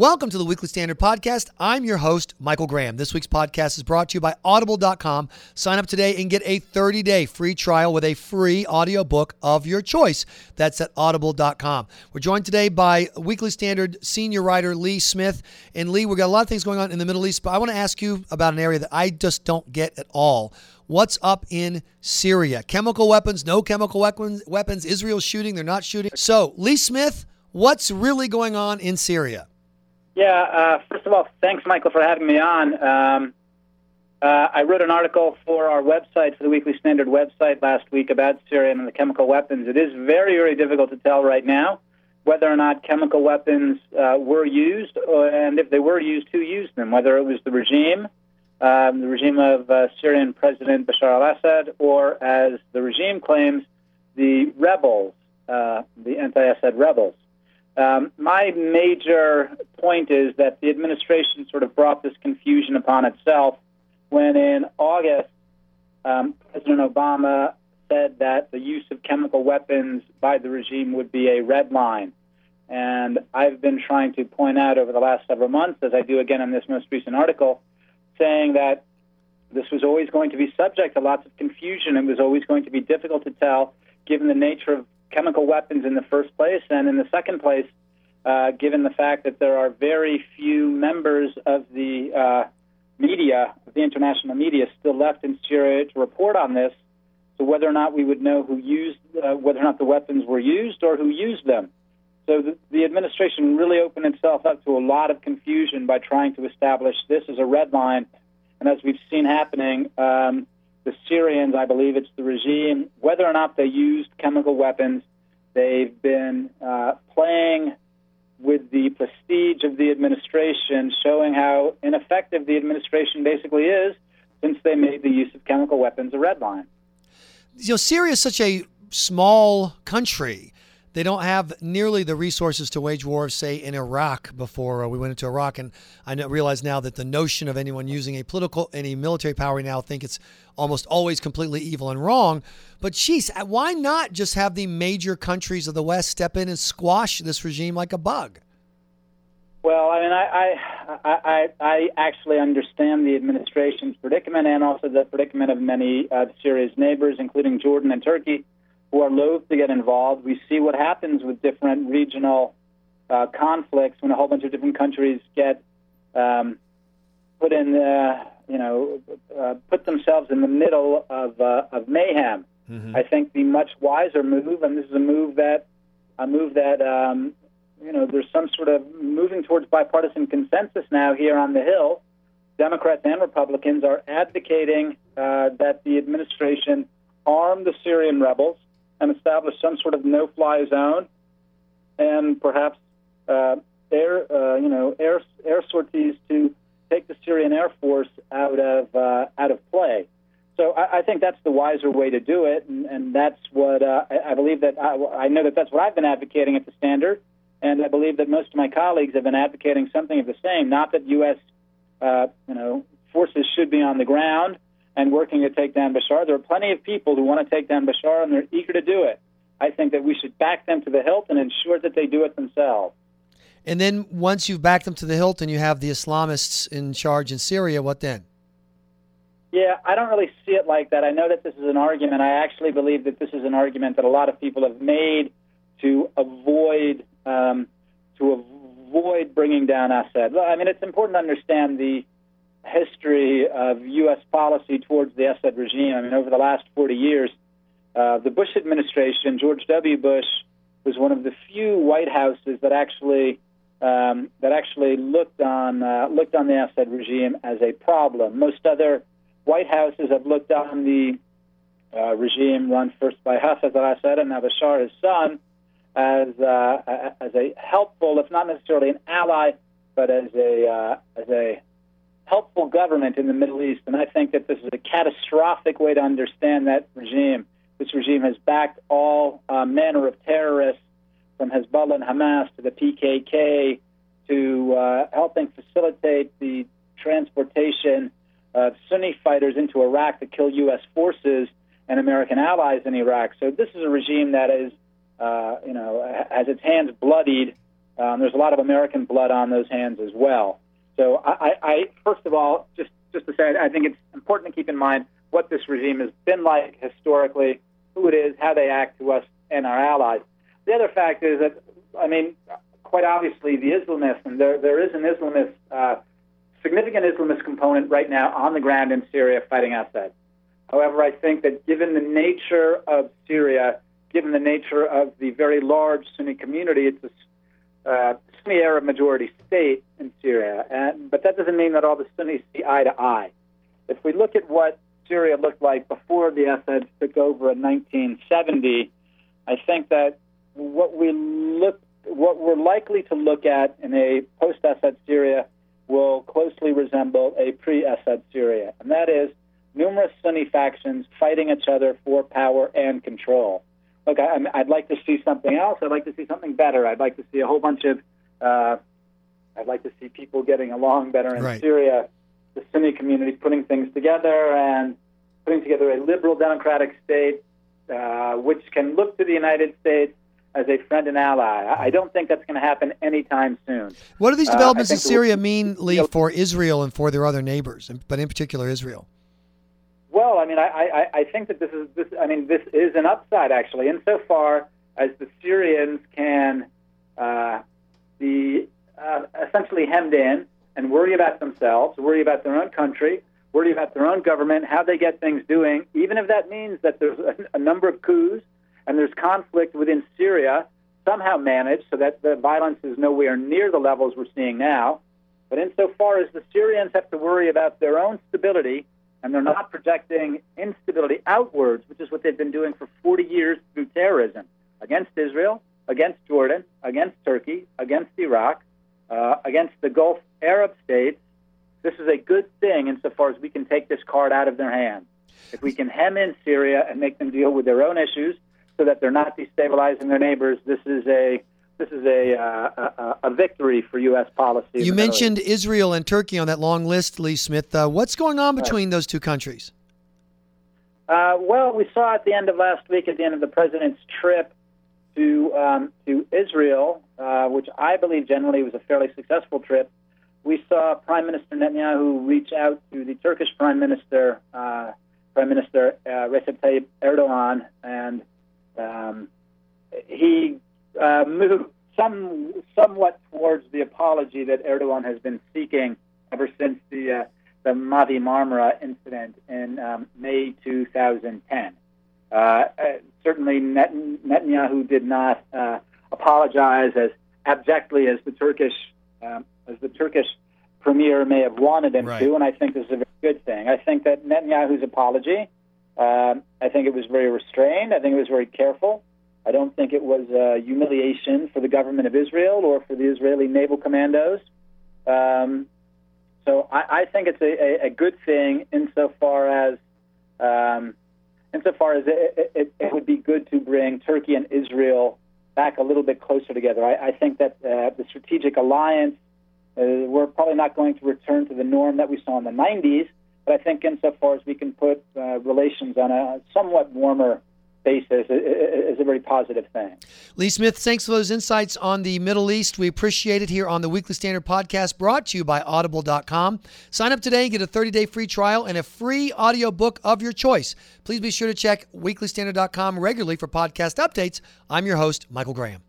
Welcome to the Weekly Standard Podcast. I'm your host, Michael Graham. This week's podcast is brought to you by Audible.com. Sign up today and get a 30 day free trial with a free audiobook of your choice. That's at Audible.com. We're joined today by Weekly Standard senior writer Lee Smith. And Lee, we've got a lot of things going on in the Middle East, but I want to ask you about an area that I just don't get at all. What's up in Syria? Chemical weapons, no chemical weapons, weapons, Israel's shooting, they're not shooting. So, Lee Smith, what's really going on in Syria? Yeah, uh, first of all, thanks, Michael, for having me on. Um, uh, I wrote an article for our website, for the Weekly Standard website last week about Syria and the chemical weapons. It is very, very difficult to tell right now whether or not chemical weapons uh, were used, uh, and if they were used, who used them, whether it was the regime, um, the regime of uh, Syrian President Bashar al Assad, or as the regime claims, the rebels, uh, the anti Assad rebels. Um, my major point is that the administration sort of brought this confusion upon itself when in August, um, President Obama said that the use of chemical weapons by the regime would be a red line. And I've been trying to point out over the last several months, as I do again in this most recent article, saying that this was always going to be subject to lots of confusion. It was always going to be difficult to tell, given the nature of chemical weapons in the first place, and in the second place, uh, given the fact that there are very few members of the uh, media, of the international media, still left in Syria to report on this. So whether or not we would know who used, uh, whether or not the weapons were used or who used them. So the, the administration really opened itself up to a lot of confusion by trying to establish this as a red line. And as we've seen happening, um, the Syrians, I believe it's the regime, whether or not they used chemical weapons, they've been uh, playing with the prestige of the administration, showing how ineffective the administration basically is since they made the use of chemical weapons a red line. You know, Syria is such a small country they don't have nearly the resources to wage war, say, in Iraq before uh, we went into Iraq. And I realize now that the notion of anyone using a political, any military power, we now think it's almost always completely evil and wrong. But geez, uh, why not just have the major countries of the West step in and squash this regime like a bug? Well, I mean, I, I, I, I actually understand the administration's predicament and also the predicament of many of Syria's neighbors, including Jordan and Turkey who are loath to get involved. We see what happens with different regional uh, conflicts when a whole bunch of different countries get um, put in, uh, you know, uh, put themselves in the middle of, uh, of mayhem. Mm-hmm. I think the much wiser move, and this is a move that a move that um, you know there's some sort of moving towards bipartisan consensus now here on the Hill. Democrats and Republicans are advocating uh, that the administration arm the Syrian rebels and establish some sort of no-fly zone, and perhaps uh, air, uh, you know, air air sorties to take the Syrian Air Force out of uh, out of play. So I, I, think that's the wiser way to do it, and, and that's what uh, I, I, believe that I, I, know that that's what I've been advocating at the Standard, and I believe that most of my colleagues have been advocating something of the same. Not that U.S. Uh, you know forces should be on the ground and working to take down Bashar. There are plenty of people who want to take down Bashar, and they're eager to do it. I think that we should back them to the hilt and ensure that they do it themselves. And then once you've backed them to the hilt and you have the Islamists in charge in Syria, what then? Yeah, I don't really see it like that. I know that this is an argument. I actually believe that this is an argument that a lot of people have made to avoid um, to avoid bringing down Assad. I mean, it's important to understand the history of U.S. policy towards the Assad regime. I mean, over the last 40 years, uh, the Bush administration, George W. Bush, was one of the few White Houses that actually um, that actually looked on uh, looked on the Assad regime as a problem. Most other White Houses have looked on the uh, regime run first by Hafez al-Assad and now Bashar, his son, as uh, as a helpful, if not necessarily an ally, but as a uh, as a helpful government in the Middle East. And I think that this is a catastrophic way to understand that regime. This regime has backed all uh, manner of terrorists, from Hezbollah and Hamas to the PKK, to uh, helping facilitate the transportation of Sunni fighters into Iraq to kill U.S. forces and American allies in Iraq. So this is a regime that is, uh, you know, has its hands bloodied Um, there's a lot of American blood on those hands as well. So I, I, first of all, just just to say, I think it's important to keep in mind what this regime has been like historically, who it is, how they act to us and our allies. The other fact is that, I mean, quite obviously, the Islamists, and there, there is an Islamist, uh, significant Islamist component right now on the ground in Syria fighting Assad. However, I think that given the nature of Syria, given the nature of the very large Sunni community, it's a uh, Sunni Arab majority state in Syria. And, but that doesn't mean that all the Sunnis see eye to eye. If we look at what Syria looked like before the Assad took over in 1970, I think that what we look, what we're likely to look at in a post-Assad Syria will closely resemble a pre-Assad Syria, and that is numerous Sunni factions fighting each other for power and control. Look, I, would like to see something else. I'd like to see something better. I'd like to see a whole bunch of. Uh, I'd like to see people getting along better in right. Syria. The Sunni community putting things together and putting together a liberal democratic state, uh, which can look to the United States as a friend and ally. I don't think that's going to happen anytime soon. What do these uh, developments uh, in Syria mean, Lee, for Israel and for their other neighbors, but in particular Israel? Well, I mean, I, I, I think that this is this. I mean, this is an upside actually, insofar as the Syrians can uh, be uh, essentially hemmed in and worry about themselves, worry about their own country, worry about their own government, how they get things doing, even if that means that there's a, a number of coups and there's conflict within Syria, somehow managed so that the violence is nowhere near the levels we're seeing now. But insofar as the Syrians have to worry about their own stability, and they're not projecting instability outwards, which is what they've been doing for 40 years through terrorism against Israel, against Jordan, against Turkey, against Iraq, uh, against the Gulf Arab states. This is a good thing insofar as we can take this card out of their hands. If we can hem in Syria and make them deal with their own issues so that they're not destabilizing their neighbors, this is a this is a, uh, a, a, victory for U.S. policy. You mentioned Israel and Turkey on that long list, Lee Smith. Uh, what's going on between right. those two countries? Uh, well, we saw at the end of last week, at the end of the president's trip to um, to Israel, uh, which I believe generally was a fairly successful trip. We saw Prime Minister Netanyahu reach out to the Turkish Prime Minister, uh, Prime Minister uh, Recep Tayyip Erdogan, and um, he uh, moved some somewhat towards the apology that Erdogan has been seeking ever since the uh, the Mavi Marmara incident in um, May 2010. Uh, uh, certainly, Net- Netanyahu did not uh, apologize as abjectly as the Turkish um, as the Turkish premier may have wanted him right. to, and I think this is a very good thing. I think that Netanyahu's apology, um, I think it was very restrained. I think it was very careful. I don't think it was a humiliation for the government of Israel or for the Israeli naval commandos. Um, so I, I, think it's a, a, a, good thing insofar as um, insofar as it, it, it, would be good to bring Turkey and Israel back a little bit closer together. I, I think that uh, the strategic alliance uh, we're probably not going to return to the norm that we saw in the 90s, but I think insofar as we can put uh, relations on a somewhat warmer basis is a very positive thing. Lee Smith, thanks for those insights on the Middle East. We appreciate it here on the Weekly Standard podcast brought to you by audible.com. Sign up today and get a 30-day free trial and a free audiobook of your choice. Please be sure to check weeklystandard.com regularly for podcast updates. I'm your host, Michael Graham.